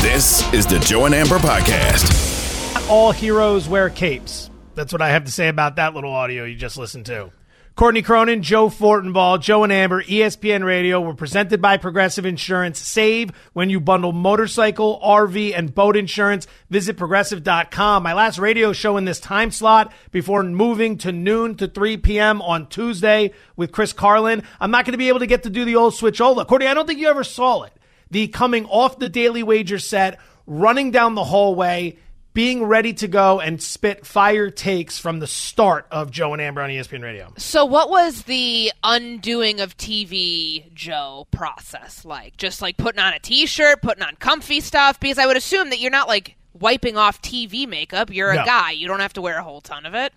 This is the Joe and Amber Podcast. All heroes wear capes. That's what I have to say about that little audio you just listened to. Courtney Cronin, Joe Fortenbaugh, Joe and Amber, ESPN Radio were presented by Progressive Insurance. Save when you bundle motorcycle, RV, and boat insurance. Visit progressive.com. My last radio show in this time slot before moving to noon to 3 p.m. on Tuesday with Chris Carlin. I'm not going to be able to get to do the old switch switchola. Courtney, I don't think you ever saw it. The coming off the Daily Wager set, running down the hallway, being ready to go and spit fire takes from the start of Joe and Amber on ESPN Radio. So, what was the undoing of TV Joe process like? Just like putting on a t shirt, putting on comfy stuff? Because I would assume that you're not like wiping off TV makeup. You're a No. guy. You don't have to wear a whole ton of it.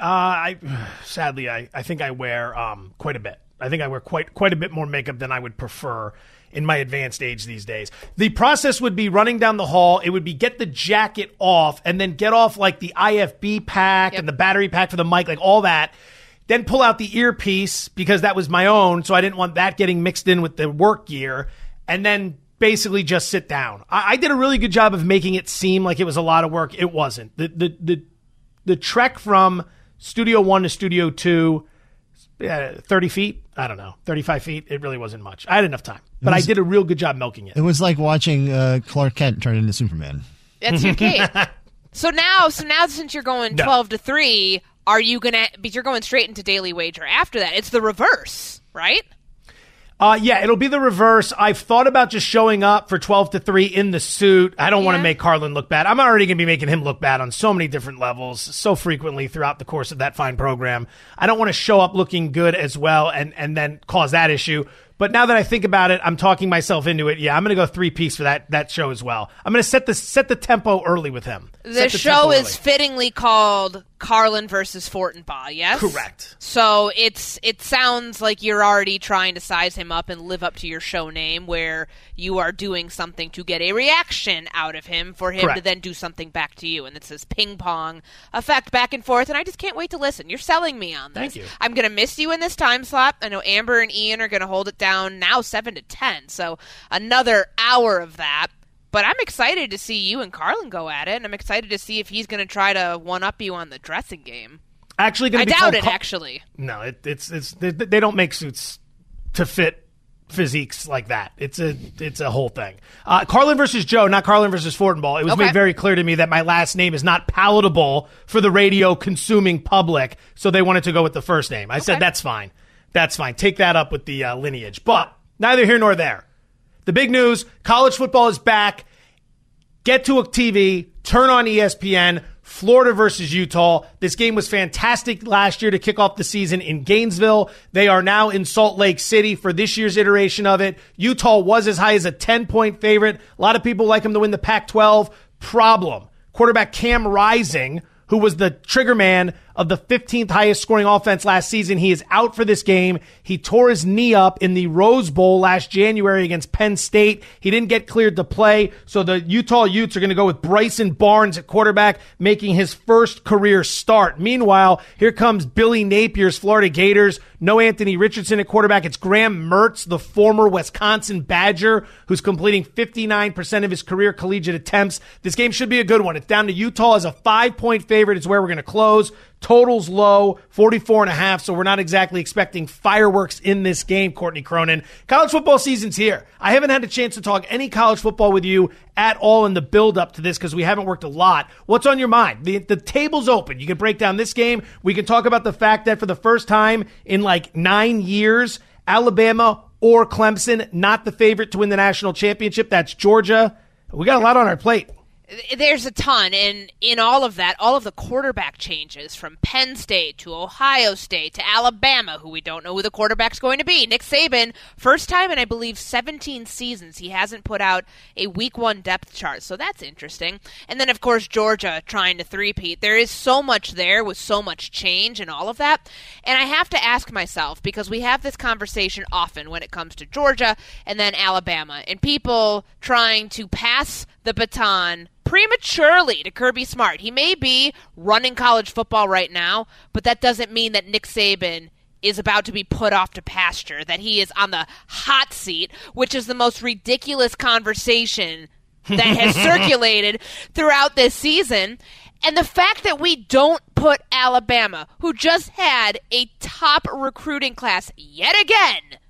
Uh, I sadly, I, I think I wear um, quite a bit. I think I wear quite quite a bit more makeup than I would prefer in my advanced age these days. The process would be running down the hall. It would be get the jacket off and then get off like the IFB pack Yep. and the battery pack for the mic, like all that. Then pull out the earpiece because that was my own, so I didn't want that getting mixed in with the work gear. And then basically just sit down. I, I did a really good job of making it seem like it was a lot of work. It wasn't. The the the the trek from Studio One to Studio Two, yeah, thirty feet. I don't know, thirty-five feet. It really wasn't much. I had enough time, but I did a real good job milking it. It was like watching uh, Clark Kent turn into Superman. That's your cape. so now, so now since you're going No. twelve to three, are you gonna? Because you're going straight into Daily Wager after that. It's the reverse, right? Uh, yeah, it'll be the reverse. I've thought about just showing up for 12 to 3 in the suit. I don't want to Yeah. make Carlin look bad. I'm already going to be making him look bad on so many different levels, so frequently throughout the course of that fine program. I don't want to show up looking good as well and, and then cause that issue. But now that I think about it, I'm talking myself into it. Yeah, I'm going to go three piece for that that show as well. I'm going to set the set the tempo early with him. The, Set show is fittingly called Carlin versus Fortenbaugh. Yes, Correct. So it's it sounds like you're already trying to size him up and live up to your show name, where you are doing something to get a reaction out of him for him to then do something back to you, and it's this ping pong effect back and forth. And I just can't wait to listen. You're selling me on this. Thank you. I'm gonna miss you in this time slot. I know Amber and Ian are gonna hold it down now, seven to ten. So another hour of that. But I'm excited to see you and Carlin go at it, and I'm excited to see if he's going to try to one up you on the dressing game. actually going I doubt it, Car- actually. No, it, it's it's they, they don't make suits to fit physiques like that. It's a it's a whole thing. Uh, Carlin versus Joe, not Carlin versus Fortenbaugh. It was Okay. made very clear to me that my last name is not palatable for the radio consuming public, so they wanted to go with the first name. I said that's fine, that's fine. Take that up with the uh, lineage, but neither here nor there. The big news: college football is back get to a TV, turn on ESPN. Florida versus Utah. This game was fantastic last year to kick off the season in Gainesville. They are now in Salt Lake City for this year's iteration of it. Utah was as high as a 10 point favorite. A lot of people like them to win the Pac 12. Problem. Quarterback Cam Rising, who was the trigger man of the 15th highest scoring offense last season. He is out for this game. He tore his knee up in the Rose Bowl last January against Penn State. He didn't get cleared to play, so the Utah Utes are going to go with Bryson Barnes at quarterback, making his first career start. Meanwhile, here comes Billy Napier's Florida Gators. No Anthony Richardson at quarterback. It's Graham Mertz, the former Wisconsin Badger, who's completing 59% of his career collegiate attempts. This game should be a good one. It's down to Utah as a five point favorite. It's where we're going to close. Totals low, 44 and a half. So we're not exactly expecting fireworks in this game, Courtney Cronin. College football season's here. I haven't had a chance to talk any college football with you at all in the build up to this because we haven't worked a lot. What's on your mind? The, the table's open. You can break down this game. We can talk about the fact that for the first time in like nine years, Alabama or Clemson, not the favorite to win the national championship. That's Georgia. We got a lot on our plate. There's a ton and in all of that all of the quarterback changes from penn state to ohio state to alabama who we don't know who the quarterback's going to be. Nick saban first time in i believe 17 seasons he hasn't put out a week one depth chart so that's interesting. And then of course georgia trying to threepeat. There is so much there with so much change and all of that. And i have to ask myself because we have this conversation often when it comes to georgia and then alabama and people trying to pass the baton prematurely to Kirby Smart. He may be running college football right now, but that doesn't mean that Nick Saban is about to be put off to pasture, that he is on the hot seat, which is the most ridiculous conversation that has circulated throughout this season. And the fact that we don't put Alabama, who just had a top recruiting class yet again,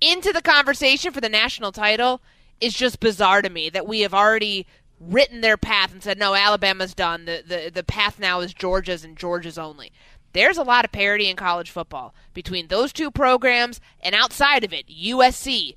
into the conversation for the national title is just bizarre to me that we have already written their path and said, no, Alabama's done. The, the, the path now is Georgia's and Georgia's only. There's a lot of parity in college football between those two programs and outside of it USC,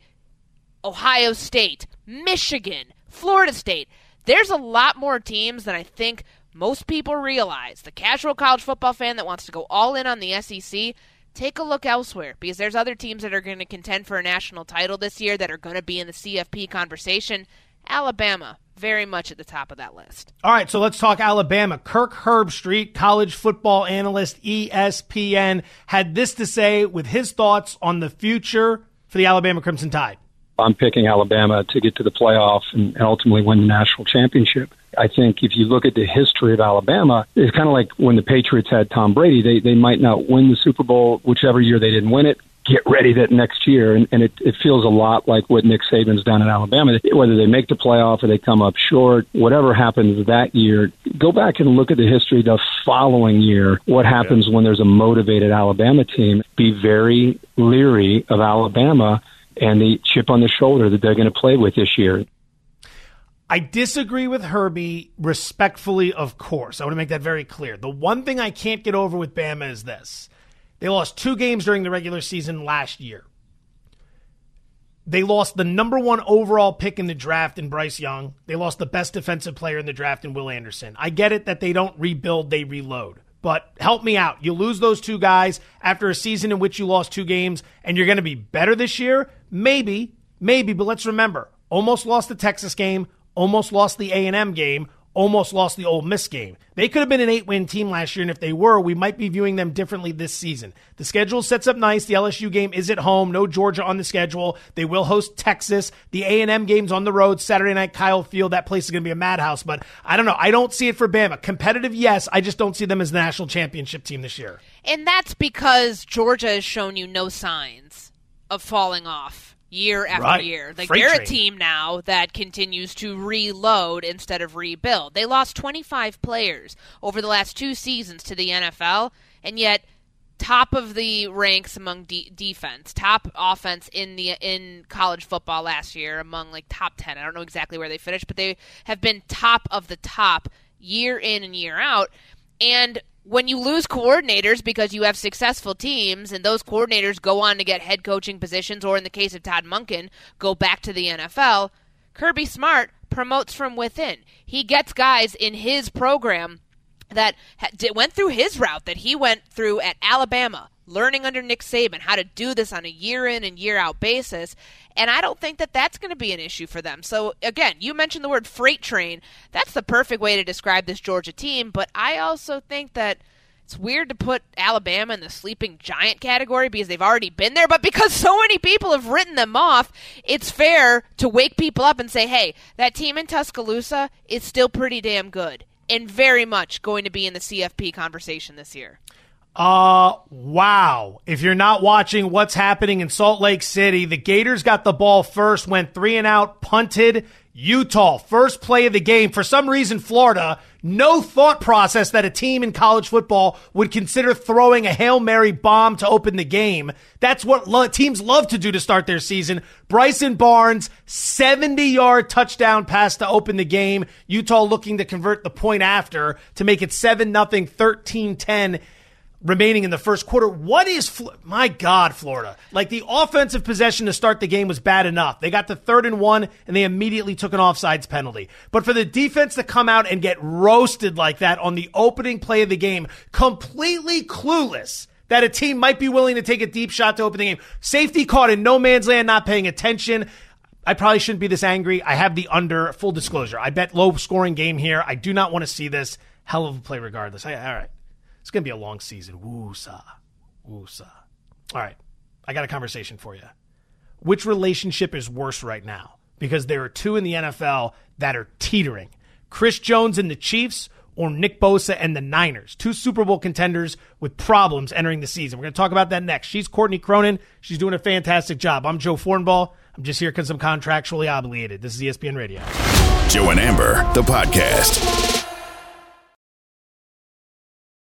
Ohio State, Michigan, Florida State. There's a lot more teams than I think most people realize. The casual college football fan that wants to go all in on the SEC, take a look elsewhere because there's other teams that are going to contend for a national title this year that are going to be in the CFP conversation. Alabama, very much at the top of that list. All right, so let's talk Alabama. Kirk Herbstreit, college football analyst, ESPN, had this to say with his thoughts on the future for the Alabama Crimson Tide. I'm picking Alabama to get to the playoff and ultimately win the national championship. I think if you look at the history of Alabama, it's kind of like when the Patriots had Tom Brady. They they might not win the Super Bowl whichever year they didn't win it get ready that next year. And, and it, it feels a lot like what Nick Saban's done in Alabama. Whether they make the playoff or they come up short, whatever happens that year, go back and look at the history the following year. What happens yeah. when there's a motivated Alabama team? Be very leery of Alabama and the chip on the shoulder that they're going to play with this year. I disagree with Herbie respectfully, of course. I want to make that very clear. The one thing I can't get over with Bama is this they lost two games during the regular season last year. They lost the number one overall pick in the draft in Bryce Young. They lost the best defensive player in the draft in Will Anderson. I get it that they don't rebuild, they reload. But help me out. You lose those two guys after a season in which you lost two games and you're going to be better this year? Maybe, maybe, but let's remember, almost lost the Texas game, almost lost the A&M game, almost lost the Ole Miss game. They could have been an eight win team last year, and if they were, we might be viewing them differently this season. The schedule sets up nice. The LSU game is at home. No Georgia on the schedule. They will host Texas. The A&M game's on the road Saturday night, Kyle Field. That place is going to be a madhouse, but I don't know. I don't see it for Bama. Competitive, yes. I just don't see them as the national championship team this year. And that's because Georgia has shown you no signs of falling off year after right. year. Like Freight they're train. a team now that continues to reload instead of rebuild. They lost 25 players over the last two seasons to the NFL, and yet top of the ranks among de- defense, top offense in the in college football last year among like top 10. I don't know exactly where they finished, but they have been top of the top year in and year out. And when you lose coordinators because you have successful teams and those coordinators go on to get head coaching positions or in the case of Todd Monken go back to the NFL, Kirby Smart promotes from within. He gets guys in his program that went through his route that he went through at Alabama, learning under Nick Saban how to do this on a year in and year out basis. And I don't think that that's going to be an issue for them. So, again, you mentioned the word freight train. That's the perfect way to describe this Georgia team. But I also think that it's weird to put Alabama in the sleeping giant category because they've already been there. But because so many people have written them off, it's fair to wake people up and say, hey, that team in Tuscaloosa is still pretty damn good and very much going to be in the CFP conversation this year. Uh, wow. If you're not watching what's happening in Salt Lake City, the Gators got the ball first, went three and out, punted. Utah, first play of the game. For some reason, Florida, no thought process that a team in college football would consider throwing a Hail Mary bomb to open the game. That's what lo- teams love to do to start their season. Bryson Barnes, 70 yard touchdown pass to open the game. Utah looking to convert the point after to make it 7 0, 13 10 remaining in the first quarter. What is my God, Florida? Like the offensive possession to start the game was bad enough. They got the third and one and they immediately took an offsides penalty. But for the defense to come out and get roasted like that on the opening play of the game, completely clueless that a team might be willing to take a deep shot to open the game. Safety caught in no man's land, not paying attention. I probably shouldn't be this angry. I have the under. Full disclosure. I bet low scoring game here. I do not want to see this. Hell of a play regardless. All right. It's going to be a long season. Woo-sa. Woo-sa. All right. I got a conversation for you. Which relationship is worse right now? Because there are two in the NFL that are teetering. Chris Jones and the Chiefs or Nick Bosa and the Niners. Two Super Bowl contenders with problems entering the season. We're going to talk about that next. She's Courtney Cronin. She's doing a fantastic job. I'm Joe Fortenbaugh. I'm just here because I'm contractually obligated. This is ESPN Radio. Joe and Amber, the podcast.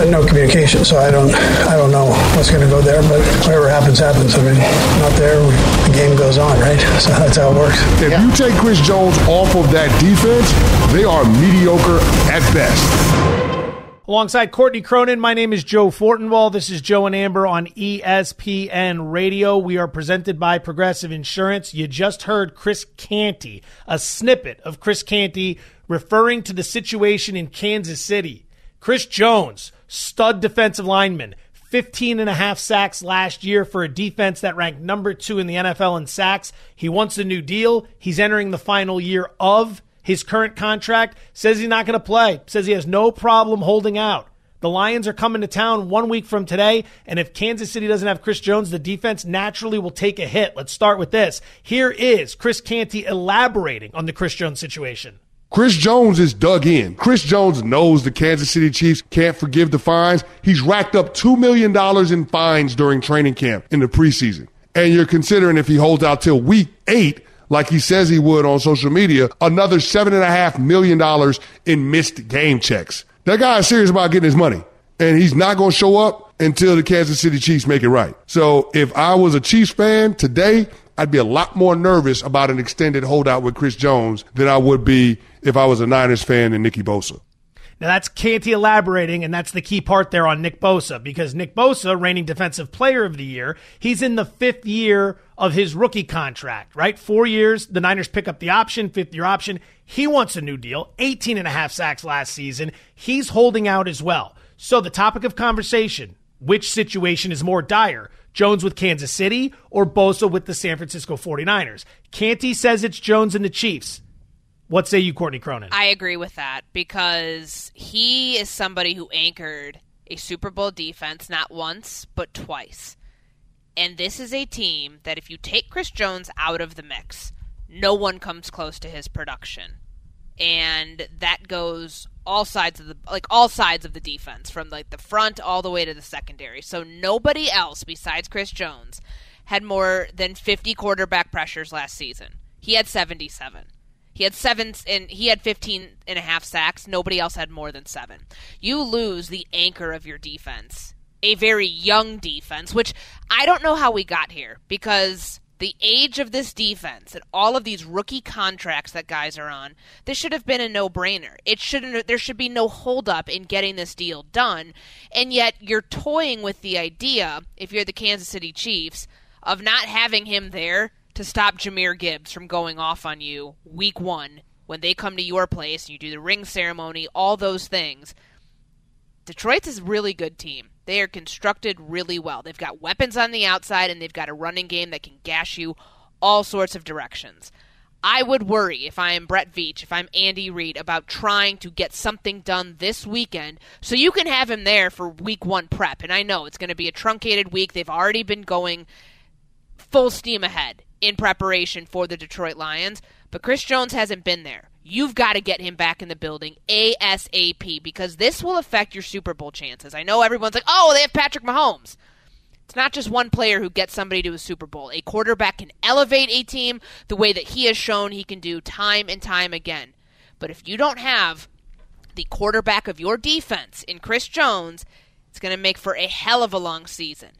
There's no communication, so I don't, I don't know what's going to go there. But whatever happens, happens. I mean, not there, the game goes on, right? So that's how it works. If you take Chris Jones off of that defense, they are mediocre at best. Alongside Courtney Cronin, my name is Joe Fortenbaugh. This is Joe and Amber on ESPN Radio. We are presented by Progressive Insurance. You just heard Chris Canty, a snippet of Chris Canty referring to the situation in Kansas City. Chris Jones, stud defensive lineman, 15 and a half sacks last year for a defense that ranked number two in the NFL in sacks. He wants a new deal. He's entering the final year of his current contract. Says he's not going to play. Says he has no problem holding out. The Lions are coming to town one week from today, and if Kansas City doesn't have Chris Jones, the defense naturally will take a hit. Let's start with this. Here is Chris Canty elaborating on the Chris Jones situation. Chris Jones is dug in. Chris Jones knows the Kansas City Chiefs can't forgive the fines. He's racked up $2 million in fines during training camp in the preseason. And you're considering if he holds out till week eight, like he says he would on social media, another $7.5 million in missed game checks. That guy is serious about getting his money. And he's not going to show up until the Kansas City Chiefs make it right. So if I was a Chiefs fan today, I'd be a lot more nervous about an extended holdout with Chris Jones than I would be if I was a Niners fan and Nicky Bosa. Now that's Canty elaborating, and that's the key part there on Nick Bosa because Nick Bosa, reigning defensive player of the year, he's in the fifth year of his rookie contract, right? Four years, the Niners pick up the option, fifth year option. He wants a new deal, 18 and a half sacks last season. He's holding out as well. So the topic of conversation, which situation is more dire? Jones with Kansas City or Bosa with the San Francisco 49ers? Canty says it's Jones and the Chiefs. What say you, Courtney Cronin? I agree with that because he is somebody who anchored a Super Bowl defense not once, but twice. And this is a team that if you take Chris Jones out of the mix, no one comes close to his production. And that goes all sides of the like all sides of the defense from like the front all the way to the secondary. So nobody else besides Chris Jones had more than 50 quarterback pressures last season. He had 77. He had seven, and he had 15 and a half sacks. Nobody else had more than seven. You lose the anchor of your defense, a very young defense, which I don't know how we got here because the age of this defense and all of these rookie contracts that guys are on, this should have been a no-brainer. It shouldn't. There should be no holdup in getting this deal done, and yet you're toying with the idea, if you're the Kansas City Chiefs, of not having him there to stop Jahmyr Gibbs from going off on you week one when they come to your place and you do the ring ceremony, all those things. Detroit's a really good team. They are constructed really well. They've got weapons on the outside and they've got a running game that can gash you all sorts of directions. I would worry if I am Brett Veach, if I'm Andy Reid, about trying to get something done this weekend so you can have him there for week one prep. And I know it's going to be a truncated week. They've already been going full steam ahead in preparation for the Detroit Lions, but Chris Jones hasn't been there. You've got to get him back in the building ASAP because this will affect your Super Bowl chances. I know everyone's like, oh, they have Patrick Mahomes. It's not just one player who gets somebody to a Super Bowl. A quarterback can elevate a team the way that he has shown he can do time and time again. But if you don't have the quarterback of your defense in Chris Jones, it's going to make for a hell of a long season.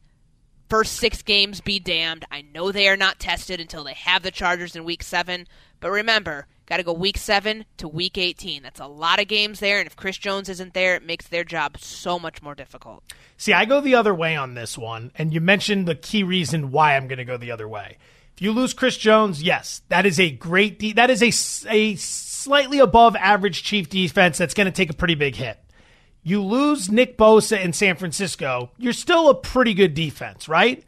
First six games be damned. I know they are not tested until they have the Chargers in week seven. But remember, got to go week seven to week 18. That's a lot of games there. And if Chris Jones isn't there, it makes their job so much more difficult. See, I go the other way on this one. And you mentioned the key reason why I'm going to go the other way. If you lose Chris Jones, yes, that is a great, de- that is a, a slightly above average Chief defense that's going to take a pretty big hit. You lose Nick Bosa in San Francisco, you're still a pretty good defense, right?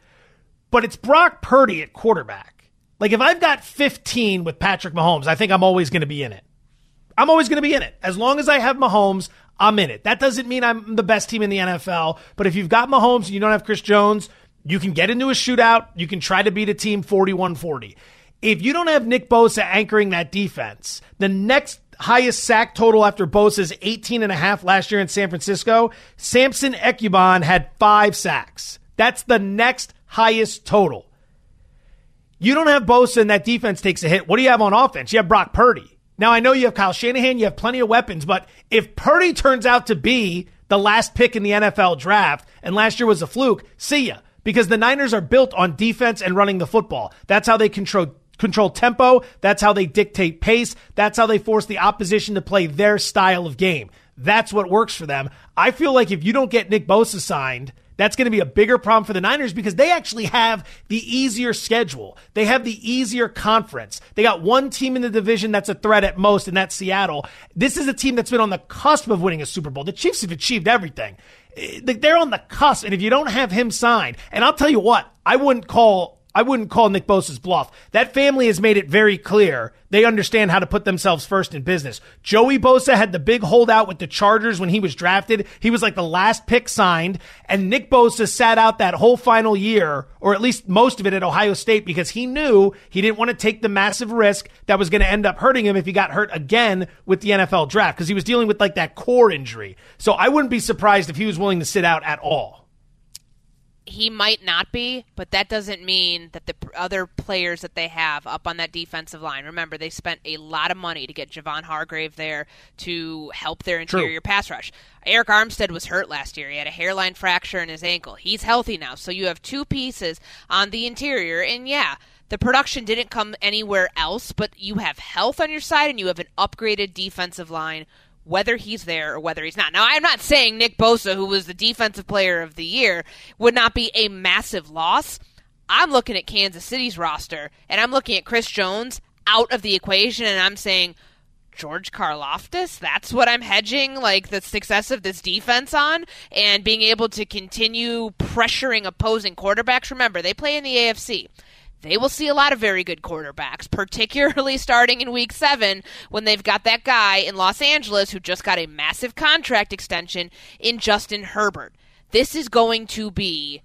But it's Brock Purdy at quarterback. Like if I've got 15 with Patrick Mahomes, I think I'm always going to be in it. I'm always going to be in it. As long as I have Mahomes, I'm in it. That doesn't mean I'm the best team in the NFL, but if you've got Mahomes and you don't have Chris Jones, you can get into a shootout. You can try to beat a team 41 40. If you don't have Nick Bosa anchoring that defense, the next highest sack total after Bosa's 18 and a half last year in San Francisco, Samson Ebukam had five sacks. That's the next highest total. You don't have Bosa and that defense takes a hit. What do you have on offense? You have Brock Purdy. Now I know you have Kyle Shanahan, you have plenty of weapons, but if Purdy turns out to be the last pick in the NFL draft and last year was a fluke, see ya. Because the Niners are built on defense and running the football. That's how they control control tempo. That's how they dictate pace. That's how they force the opposition to play their style of game. That's what works for them. I feel like if you don't get Nick Bosa signed, that's going to be a bigger problem for the Niners because they actually have the easier schedule. They have the easier conference. They got one team in the division that's a threat at most, and that's Seattle. This is a team that's been on the cusp of winning a Super Bowl. The Chiefs have achieved everything. Eh, they're on the cusp, and if you don't have him signed, and I'll tell you what, I wouldn't call I wouldn't call Nick Bosa's bluff. That family has made it very clear they understand how to put themselves first in business. Joey Bosa had the big holdout with the Chargers when he was drafted. He was like the last pick signed, and Nick Bosa sat out that whole final year, or at least most of it at Ohio State, because he knew he didn't want to take the massive risk that was going to end up hurting him if he got hurt again with the NFL draft, because he was dealing with like that core injury. So I wouldn't be surprised if he was willing to sit out at all he might not be, but that doesn't mean that the other players that they have up on that defensive line. Remember, they spent a lot of money to get Javon Hargrave there to help their interior True. pass rush. Arik Armstead was hurt last year. He had a hairline fracture in his ankle. He's healthy now. So you have two pieces on the interior. And yeah, the production didn't come anywhere else, but you have health on your side and you have an upgraded defensive line whether he's there or whether he's not. Now, I'm not saying Nick Bosa, who was the defensive player of the year, would not be a massive loss. I'm looking at Kansas City's roster, and I'm looking at Chris Jones out of the equation, and I'm saying, George Karlaftis, that's what I'm hedging like the success of this defense on and being able to continue pressuring opposing quarterbacks. Remember, they play in the AFC they will see a lot of very good quarterbacks, particularly starting in week seven when they've got that guy in Los Angeles who just got a massive contract extension in Justin Herbert. This is going to be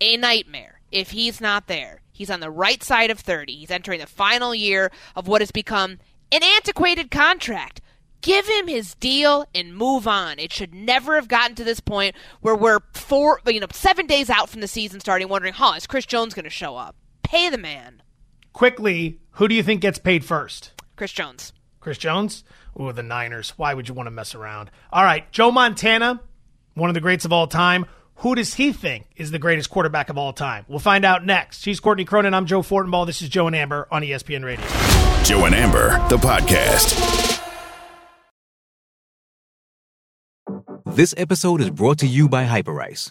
a nightmare if he's not there. He's on the right side of 30. He's entering the final year of what has become an antiquated contract. Give him his deal and move on. It should never have gotten to this point where we're four, you know, seven days out from the season starting, wondering, huh, is Chris Jones going to show up? Pay the man. Quickly, who do you think gets paid first? Chris Jones. Chris Jones? Ooh, the Niners. Why would you want to mess around? All right, Joe Montana, one of the greats of all time. Who does he think is the greatest quarterback of all time? We'll find out next. She's Courtney Cronin. I'm Joe Fortenbaugh. This is Joe and Amber on ESPN Radio. Joe and Amber, the podcast. This episode is brought to you by Hyperice,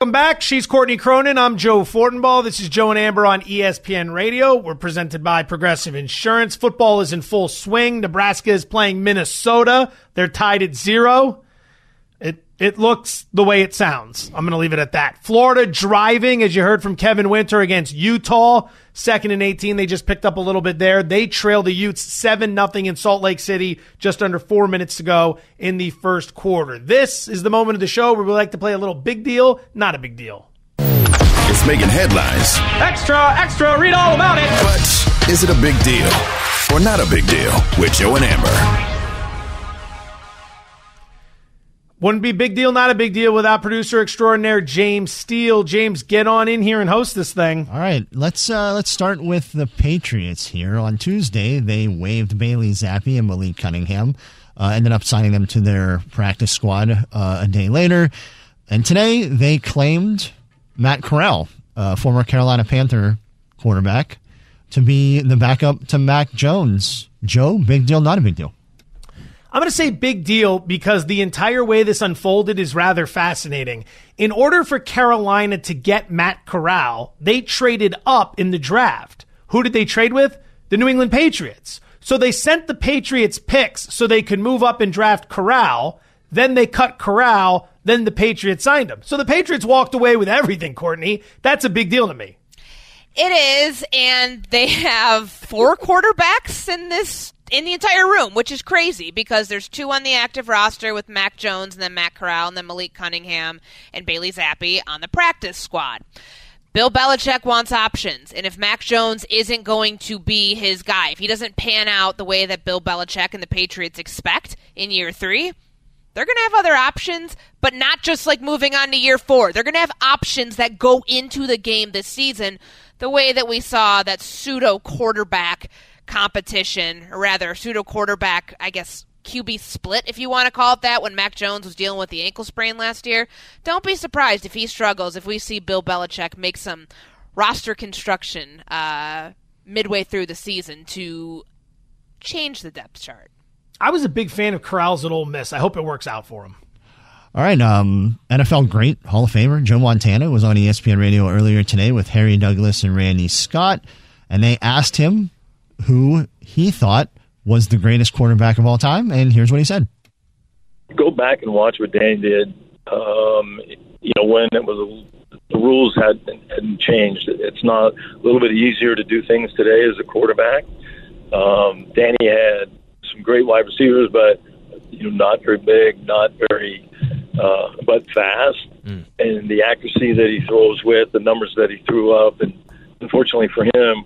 Welcome back. She's Courtney Cronin. I'm Joe Fortenbaugh. This is Joe and Amber on ESPN Radio. We're presented by Progressive Insurance. Football is in full swing. Nebraska is playing Minnesota. They're tied at zero. It it looks the way it sounds. I'm going to leave it at that. Florida driving, as you heard from Kevin Winter against Utah, second and 18. They just picked up a little bit there. They trail the Utes seven nothing in Salt Lake City, just under four minutes to go in the first quarter. This is the moment of the show where we like to play a little big deal, not a big deal. It's making headlines. Extra, extra, read all about it. But is it a big deal or not a big deal with Joe and Amber? Wouldn't be big deal, not a big deal without producer extraordinaire James Steele. James, get on in here and host this thing. All right, let's uh, let's start with the Patriots here. On Tuesday, they waived Bailey Zappe and Malik Cunningham. Uh, ended up signing them to their practice squad uh, a day later, and today they claimed Matt Corral, uh, former Carolina Panther quarterback, to be the backup to Mac Jones. Joe, big deal, not a big deal. I'm going to say big deal because the entire way this unfolded is rather fascinating. In order for Carolina to get Matt Corral, they traded up in the draft. Who did they trade with? The New England Patriots. So they sent the Patriots picks so they could move up and draft Corral. Then they cut Corral. Then the Patriots signed him. So the Patriots walked away with everything, Courtney. That's a big deal to me. It is, and they have four quarterbacks in this in the entire room, which is crazy because there's two on the active roster with Mac Jones and then Matt Corral and then Malik Cunningham and Bailey Zappe on the practice squad. Bill Belichick wants options, and if Mac Jones isn't going to be his guy, if he doesn't pan out the way that Bill Belichick and the Patriots expect in year three, they're going to have other options, but not just like moving on to year four. They're going to have options that go into the game this season, the way that we saw that pseudo quarterback competition, or rather, pseudo quarterback, I guess, QB split, if you want to call it that, when Mac Jones was dealing with the ankle sprain last year. Don't be surprised if he struggles, if we see Bill Belichick make some roster construction uh, midway through the season to change the depth chart. I was a big fan of Corral's at Ole Miss. I hope it works out for him. All right, um, NFL great Hall of Famer Joe Montana was on ESPN Radio earlier today with Harry Douglas and Randy Scott, and they asked him who he thought was the greatest quarterback of all time, and here's what he said. Go back and watch what Dan did. Um, you know, when it was the rules had hadn't changed. It's not a little bit easier to do things today as a quarterback. Um, Danny had some great wide receivers, but you know, not very big, not very, uh, but fast, mm. and the accuracy that he throws with, the numbers that he threw up, and unfortunately for him,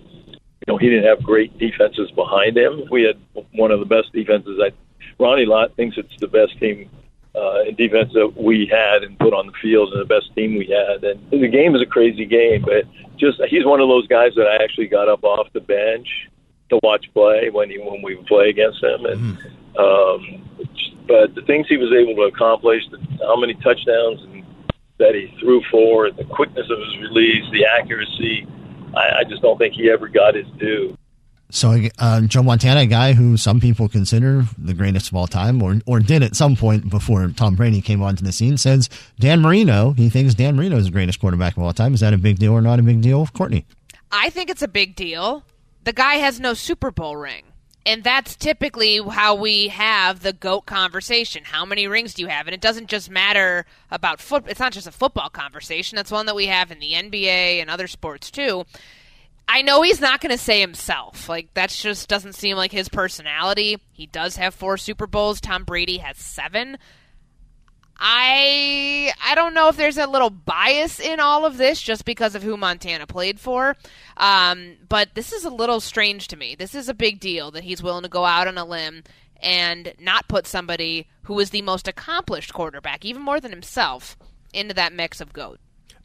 you know, he didn't have great defenses behind him. We had one of the best defenses. I, Ronnie Lott thinks it's the best team uh, in defense that we had and put on the field, and the best team we had. And the game is a crazy game, but just he's one of those guys that I actually got up off the bench to watch play when he when we play against him, and. Mm. Um, but the things he was able to accomplish, the, how many touchdowns and, that he threw for, the quickness of his release, the accuracy, I, I just don't think he ever got his due. So uh, Joe Montana, a guy who some people consider the greatest of all time, or or did at some point before Tom Brady came onto the scene, says Dan Marino. He thinks Dan Marino is the greatest quarterback of all time. Is that a big deal or not a big deal, Courtney? I think it's a big deal. The guy has no Super Bowl ring. And that's typically how we have the GOAT conversation. How many rings do you have? And it doesn't just matter about foot. It's not just a football conversation. That's one that we have in the NBA and other sports too. I know he's not going to say himself. Like that just doesn't seem like his personality. He does have four Super Bowls. Tom Brady has seven. I I don't know if there's a little bias in all of this just because of who Montana played for, um, but this is a little strange to me. This is a big deal that he's willing to go out on a limb and not put somebody who is the most accomplished quarterback, even more than himself, into that mix of goat.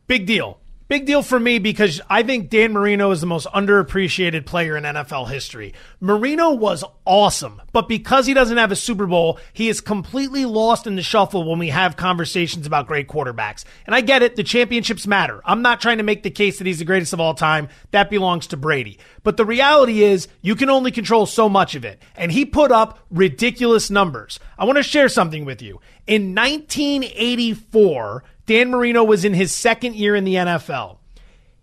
Big deal. Big deal for me because I think Dan Marino is the most underappreciated player in NFL history. Marino was awesome, but because he doesn't have a Super Bowl, he is completely lost in the shuffle when we have conversations about great quarterbacks. And I get it, the championships matter. I'm not trying to make the case that he's the greatest of all time. That belongs to Brady. But the reality is, you can only control so much of it. And he put up ridiculous numbers. I want to share something with you. In 1984, Dan Marino was in his second year in the NFL.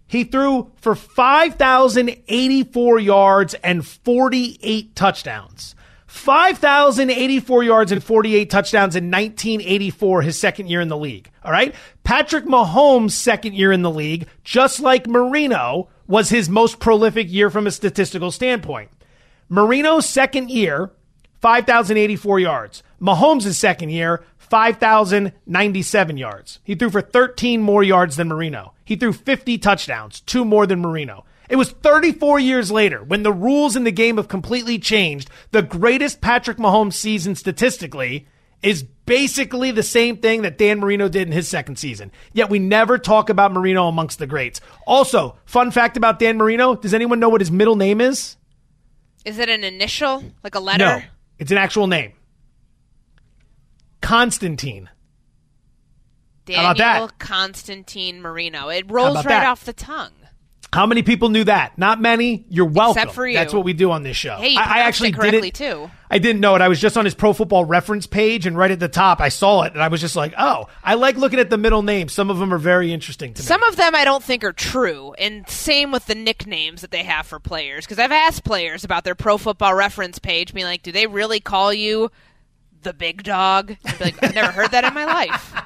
He threw for 5,084 yards and 48 touchdowns. 5,084 yards and 48 touchdowns in 1984, his second year in the league. All right. Patrick Mahomes' second year in the league, just like Marino, was his most prolific year from a statistical standpoint. Marino's second year, 5,084 yards. Mahomes' second year, 5,097 yards. He threw for 13 more yards than Marino. He threw 50 touchdowns, two more than Marino. It was 34 years later when the rules in the game have completely changed. The greatest Patrick Mahomes season statistically is basically the same thing that Dan Marino did in his second season. Yet we never talk about Marino amongst the greats. Also, fun fact about Dan Marino does anyone know what his middle name is? Is it an initial, like a letter? No, it's an actual name. Constantine. Daniel How about that? Constantine Marino. It rolls right that? off the tongue. How many people knew that? Not many. You're welcome. Except for you. That's what we do on this show. Hey, you I, I actually it didn't. too. I didn't know it. I was just on his Pro Football Reference page, and right at the top, I saw it, and I was just like, "Oh, I like looking at the middle names. Some of them are very interesting to me." Some of them I don't think are true, and same with the nicknames that they have for players. Because I've asked players about their Pro Football Reference page, being like, "Do they really call you the big dog?" I'd be like, "I've never heard that in my life."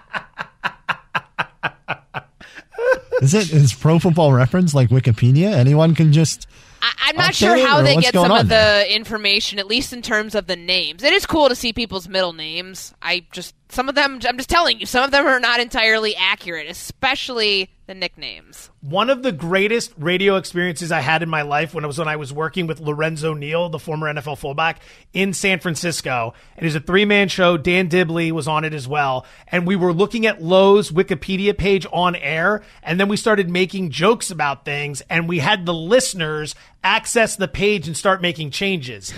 Is it is Pro Football Reference like Wikipedia? Anyone can just. I, I'm not sure how they get some of there? the information, at least in terms of the names. It is cool to see people's middle names. I just some of them. I'm just telling you, some of them are not entirely accurate, especially the nicknames. One of the greatest radio experiences I had in my life when it was when I was working with Lorenzo Neal, the former NFL fullback, in San Francisco. It is a three man show. Dan Dibley was on it as well. And we were looking at Lowe's Wikipedia page on air. And then we started making jokes about things. And we had the listeners access the page and start making changes.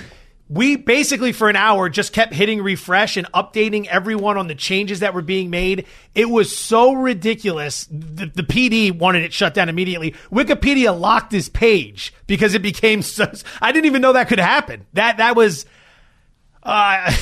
We basically, for an hour, just kept hitting refresh and updating everyone on the changes that were being made. It was so ridiculous. The, the PD wanted it shut down immediately. Wikipedia locked his page because it became so. I didn't even know that could happen. That that was uh,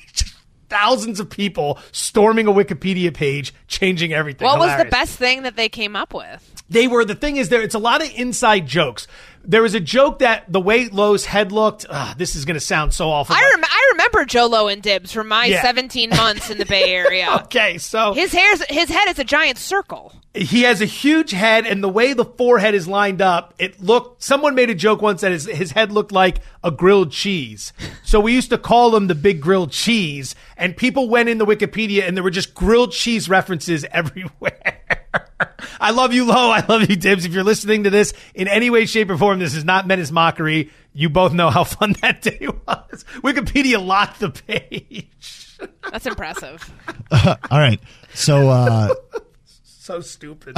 thousands of people storming a Wikipedia page, changing everything. What was the best thing that they came up with? they were the thing is there it's a lot of inside jokes there was a joke that the way Lowe's head looked ah, this is going to sound so awful I, rem- I remember Jolo and Dibs from my Yeah. 17 months in the Bay Area. okay so His hair's his head is a giant circle. he has a huge head and the way the forehead is lined up it looked someone made a joke once that his, his head looked like a grilled cheese so we used to call him the big grilled cheese and people went in the wikipedia and there were just grilled cheese references everywhere I love you, Lo. I love you, Dibs. If you're listening to this in any way, shape, or form, this is not meant as mockery. You both know how fun that day was. Wikipedia locked the page. That's impressive. All right. So uh, So stupid.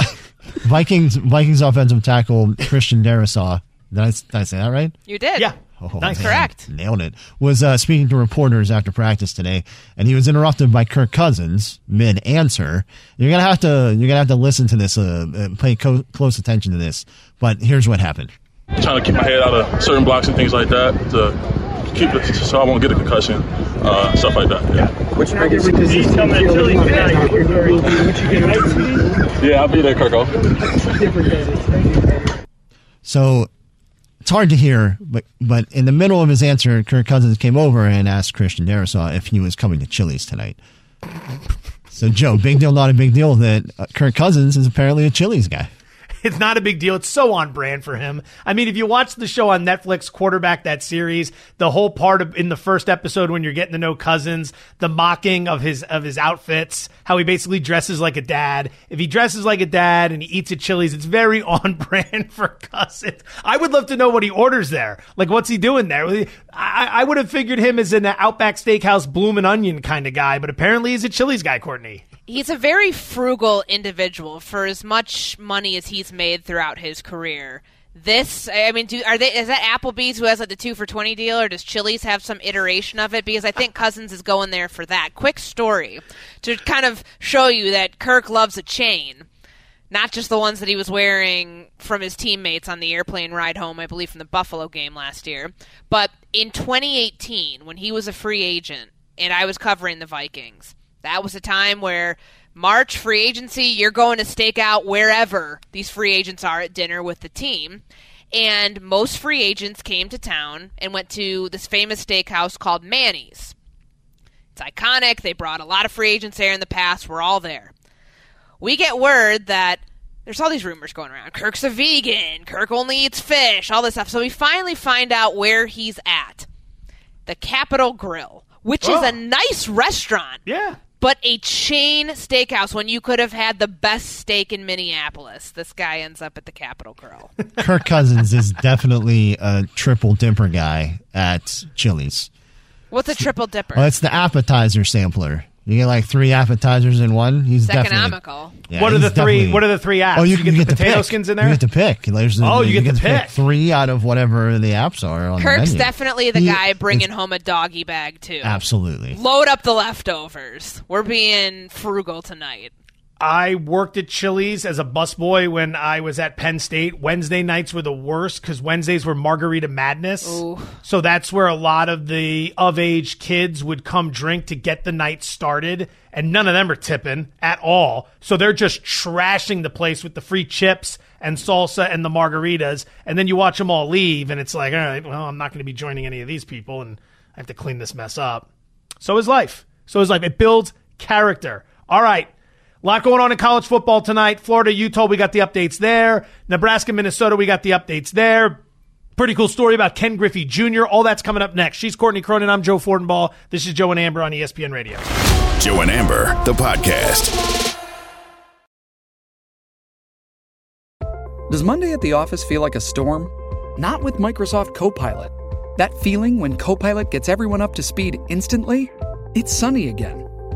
Vikings Vikings offensive tackle Christian Darrisaw. Did I, did I say that right? You did. Yeah. Oh, Nice. man, Correct. Nailed it. Was uh, speaking to reporters after practice today, and he was interrupted by Kirk Cousins mid answer. You're gonna have to you're gonna have to listen to this, uh, uh, pay co- close attention to this. But here's what happened. I'm trying to keep my head out of certain blocks and things like that to keep it so I won't get a concussion, uh, stuff like that. Yeah. Which practice does this team feel Yeah, I'll be there, Kirk. Kirko. So it's hard to hear, but but in the middle of his answer, Kirk Cousins came over and asked Christian Darrisaw if he was coming to Chili's tonight. So Joe, big deal, not a big deal that uh, Kirk Cousins is apparently a Chili's guy. It's not a big deal. It's so on brand for him. I mean, if you watch the show on Netflix, Quarterback, that series, the whole part of, in the first episode when you're getting to know Cousins, the mocking of his of his outfits, how he basically dresses like a dad. If he dresses like a dad and he eats at Chili's, it's very on brand for Cousins. I would love to know what he orders there. Like, what's he doing there? I, I would have figured him as an Outback Steakhouse bloomin' onion kind of guy, but apparently he's a Chili's guy, Courtney. He's a very frugal individual for as much money as he's made throughout his career. This, I mean, do are they? Is that Applebee's who has like the two for twenty deal, or does Chili's have some iteration of it? Because I think Cousins is going there for that. Quick story to kind of show you that Kirk loves a chain, not just the ones that he was wearing from his teammates on the airplane ride home, I believe, from the Buffalo game last year. But in 2018, when he was a free agent and I was covering the Vikings that was a time where March free agency, you're going to stake out wherever these free agents are at dinner with the team. And most free agents came to town and went to this famous steakhouse called Manny's. It's iconic. They brought a lot of free agents there in the past. We're all there. We get word that there's all these rumors going around. Kirk's a vegan. Kirk only eats fish. All this stuff. So we finally find out where he's at. The Capital Grille, which oh. is a nice restaurant. Yeah but a chain steakhouse when you could have had the best steak in Minneapolis. This guy ends up at the Capital Grille. Kirk Cousins is definitely a triple dipper guy at Chili's. What's a triple dipper? Oh, well, it's the appetizer sampler. You get like three appetizers in one. He's it's economical. Yeah, what are the three? What are the three apps? Oh, you, you, you get, get the potato pick. skins in there. You get to pick. There's, oh, you, you get, get to pick. pick. three out of whatever the apps are. On Kirk's the menu. definitely the he, guy bringing home a doggy bag too. Absolutely. Load up the leftovers. We're being frugal tonight. I worked at Chili's as a busboy when I was at Penn State. Wednesday nights were the worst because Wednesdays were margarita madness. Ooh. So that's where a lot of the of age kids would come drink to get the night started. And none of them are tipping at all. So they're just trashing the place with the free chips and salsa and the margaritas. And then you watch them all leave, and it's like, all right, well, I'm not going to be joining any of these people, and I have to clean this mess up. So is life. So is life. It builds character. All right. A lot going on in college football tonight. Florida, Utah, we got the updates there. Nebraska, Minnesota, we got the updates there. Pretty cool story about Ken Griffey Jr. All that's coming up next. She's Courtney Cronin. I'm Joe Fortenbaugh. This is Joe and Amber on ESPN Radio. Joe and Amber, the podcast. Does Monday at the office feel like a storm? Not with Microsoft Copilot. That feeling when Copilot gets everyone up to speed instantly? It's sunny again.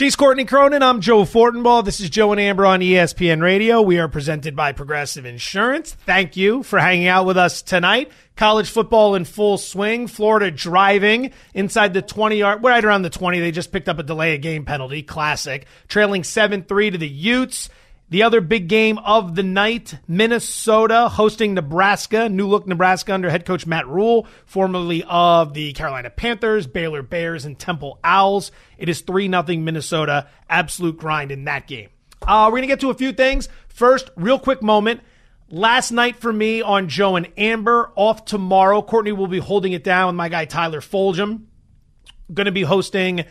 She's Courtney Cronin. I'm Joe Fortenbaugh. This is Joe and Amber on ESPN Radio. We are presented by Progressive Insurance. Thank you for hanging out with us tonight. College football in full swing. Florida driving inside the 20 yard, right around the 20. They just picked up a delay of game penalty. Classic. Trailing 7 3 to the Utes. The other big game of the night, Minnesota hosting Nebraska, new look Nebraska under head coach Matt Rhule, formerly of the Carolina Panthers, Baylor Bears, and Temple Owls. It is 3 0 Minnesota. Absolute grind in that game. Uh, we're going to get to a few things. First, real quick moment. Last night for me on Joe and Amber, off tomorrow. Courtney will be holding it down with my guy Tyler Fulghum. Going to be hosting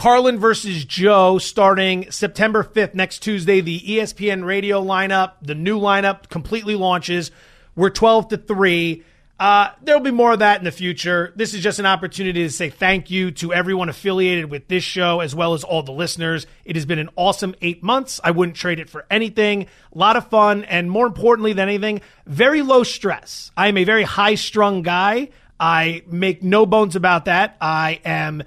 Carlin versus Joe starting September 5th, next Tuesday. The ESPN radio lineup, the new lineup completely launches. We're 12 to 3. Uh, there'll be more of that in the future. This is just an opportunity to say thank you to everyone affiliated with this show as well as all the listeners. It has been an awesome eight months. I wouldn't trade it for anything. A lot of fun, and more importantly than anything, very low stress. I am a very high strung guy. I make no bones about that. I am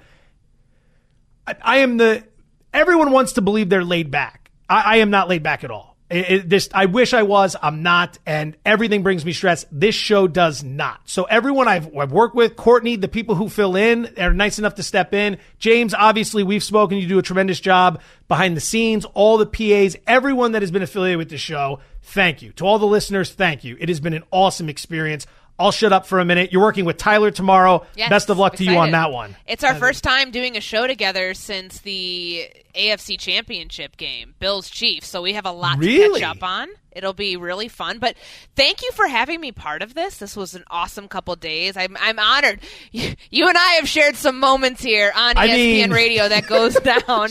I, I am the everyone wants to believe they're laid back. I, I am not laid back at all. It, it, this I wish I was. I'm not, and everything brings me stress. This show does not. So everyone I've, I've worked with, Courtney, the people who fill in, are nice enough to step in. James, obviously, we've spoken. You do a tremendous job behind the scenes. All the PAs, everyone that has been affiliated with the show. Thank you to all the listeners. Thank you. It has been an awesome experience. I'll shut up for a minute. You're working with Tyler tomorrow. Yes, Best of luck to you on that one. It's our first time doing a show together since the AFC Championship game, Bills Chiefs. So we have a lot Really? to catch up on. It'll be really fun. But thank you for having me part of this. This was an awesome couple days. I'm I'm honored. You, you and I have shared some moments here on I ESPN mean- Radio that goes down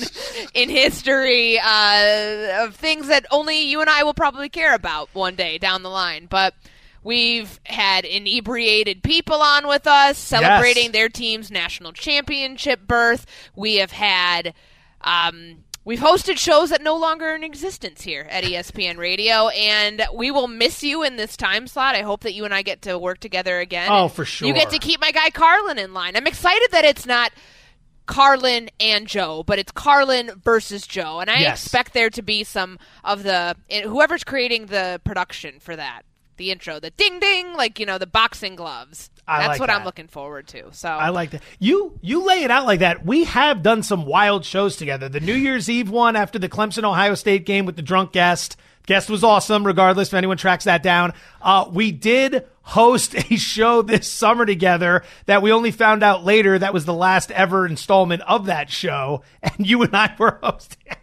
in history uh, of things that only you and I will probably care about one day down the line. But We've had inebriated people on with us celebrating their team's national championship berth. We have had um, we've hosted shows that no longer are in existence here at ESPN Radio, and we will miss you in this time slot. I hope that you and I get to work together again. Oh, for sure. You get to keep my guy Carlin in line. I'm excited that it's not. Carlin and Joe, but it's Carlin versus Joe, and I Yes. expect there to be some of the whoever's creating the production for that, the intro, the ding ding, like you know the boxing gloves. I That's like what I'm looking forward to. So I like that. You you lay it out like that. We have done some wild shows together. The New Year's Eve one after the Clemson Ohio State game with the drunk guest. Guest was awesome, regardless if anyone tracks that down. Uh, we did host a show this summer together that we only found out later that was the last ever installment of that show, and you and I were hosting.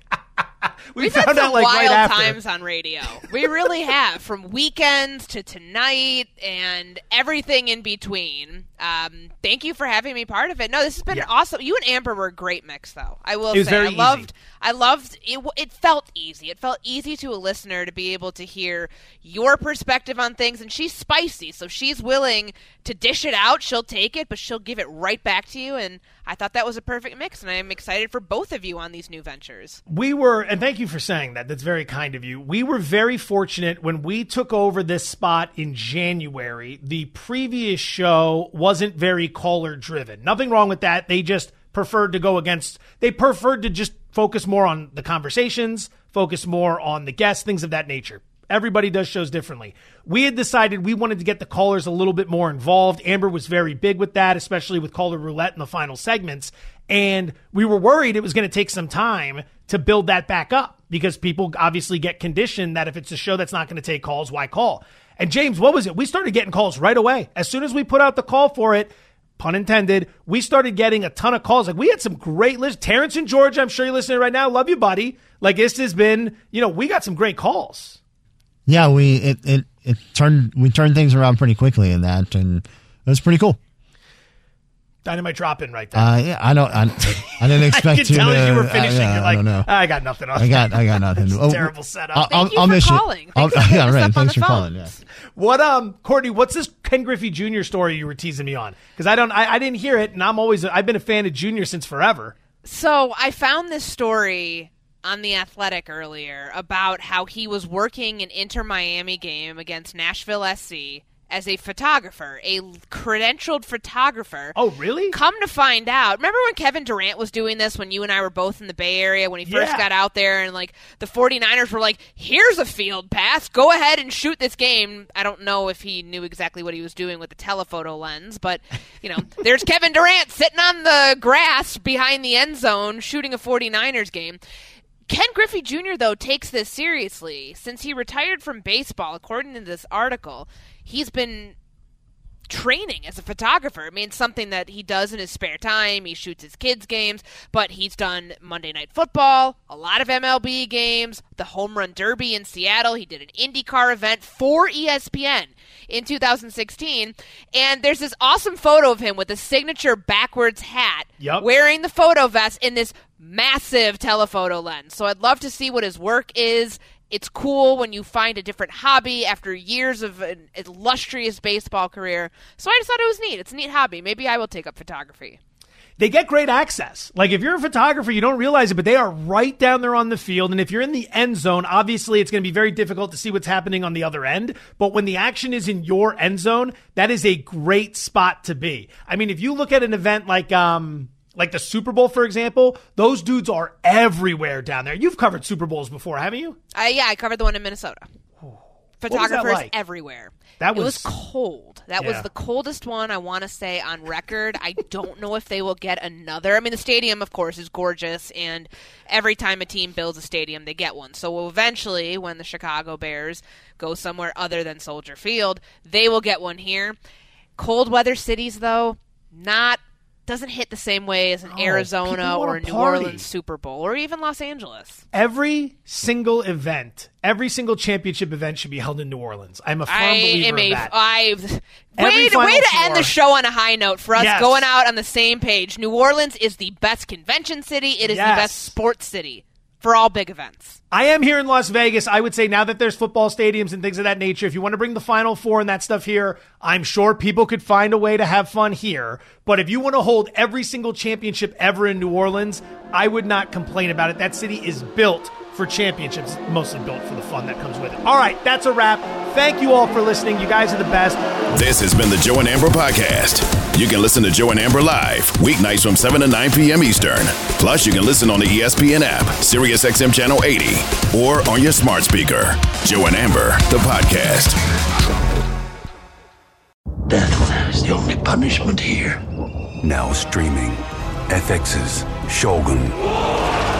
We We've found had some out like wild right after. times on radio. We really have, from weekends to tonight and everything in between. Um, thank you for having me part of it. No, this has been awesome. You and Amber were a great mix, though. I will say, I easy. loved. I loved it. It felt easy. It felt easy to a listener to be able to hear your perspective on things. And she's spicy, so she's willing to dish it out. She'll take it, but she'll give it right back to you. And I thought that was a perfect mix. And I'm excited for both of you on these new ventures. We were, and thank you for saying that. That's very kind of you. We were very fortunate when we took over this spot in January. The previous show wasn't very caller driven. Nothing wrong with that. They just preferred to go against, they preferred to just focus more on the conversations, focus more on the guests, things of that nature. Everybody does shows differently. We had decided we wanted to get the callers a little bit more involved. Amber was very big with that, especially with caller roulette in the final segments. And we were worried it was going to take some time to build that back up because people obviously get conditioned that if it's a show that's not going to take calls, why call? And James, what was it? We started getting calls right away. As soon as we put out the call for it, pun intended, we started getting a ton of calls. Like we had some great lists. Terrence and George, I'm sure you're listening right now. Love you, buddy. Like this has been, you know, we got some great calls. Yeah, we it, it it turned we turned things around pretty quickly in that, and it was pretty cool. Dynamite drop in right there. Uh, yeah, I don't, I, I didn't expect I could to. tell as you were uh, finishing. yeah, you're I don't know. I got nothing on I got, I got nothing. It's a Oh, terrible setup. I'll, I'll, you I'll for miss calling. you. I'll, Thanks for yeah, right. up Thanks for phone. calling. Yeah. What um Courtney, what's this Ken Griffey Jr. story you were teasing me on? Because I don't I, I didn't hear it and I'm always I've been a fan of Junior since forever. So I found this story on the Athletic earlier about how he was working an Inter Miami game against Nashville SC as a photographer, a credentialed photographer. Oh, really? Come to find out, remember when Kevin Durant was doing this when you and I were both in the Bay Area when he first Yeah. got out there and like the 49ers were like, "Here's a field pass. Go ahead and shoot this game." I don't know if he knew exactly what he was doing with the telephoto lens, but you know, there's Kevin Durant sitting on the grass behind the end zone shooting a 49ers game. Ken Griffey Jr., though, takes this seriously. Since he retired from baseball, according to this article, he's been training as a photographer. I mean, it's something that he does in his spare time. He shoots his kids' games, but he's done Monday Night Football, a lot of MLB games, the Home Run Derby in Seattle. He did an IndyCar event for ESPN in 2016. And there's this awesome photo of him with a signature backwards hat Yup. wearing the photo vest in this massive telephoto lens. So I'd love to see what his work is. It's cool when you find a different hobby after years of an illustrious baseball career. So I just thought it was neat. It's a neat hobby. Maybe I will take up photography. they get great access. Like if you're a photographer, you don't realize it, but they are right down there on the field. And if you're in the end zone, obviously it's going to be very difficult to see what's happening on the other end. But when the action is in your end zone, that is a great spot to be. I mean, if you look at an event like, um, like the Super Bowl, for example, those dudes are everywhere down there. You've covered Super Bowls before, haven't you? Uh, yeah, I covered the one in Minnesota. Photographers like? everywhere. That it was was- cold. That Yeah. was the coldest one I want to say on record. I don't know if they will get another. I mean, the stadium, of course, is gorgeous, and every time a team builds a stadium, they get one. So eventually, when the Chicago Bears go somewhere other than Soldier Field, they will get one here. Cold weather cities, though, not doesn't hit the same way as an No, Arizona or a New party. Orleans Super Bowl or even Los Angeles. Every single event, every single championship event should be held in New Orleans. I'm a firm I believer of that. I, way, to, way to end the show on a high note for us Yes. going out on the same page. New Orleans is the best convention city. It is Yes. the best sports city for all big events. I am here in Las Vegas. I would say now that there's football stadiums and things of that nature, if you want to bring the Final Four and that stuff here, I'm sure people could find a way to have fun here. But if you want to hold every single championship ever in New Orleans, I would not complain about it. That city is built for championships, mostly built for the fun that comes with it. All right, that's a wrap. Thank you all for listening. You guys are the best. This has been the Joe and Amber Podcast. You can listen to Joe and Amber live weeknights from 7 to 9 p.m. Eastern. Plus, you can listen on the ESPN app, SiriusXM Channel 80, or on your smart speaker. Joe and Amber, the podcast. Death is the only punishment here. Now streaming. FX's Shogun.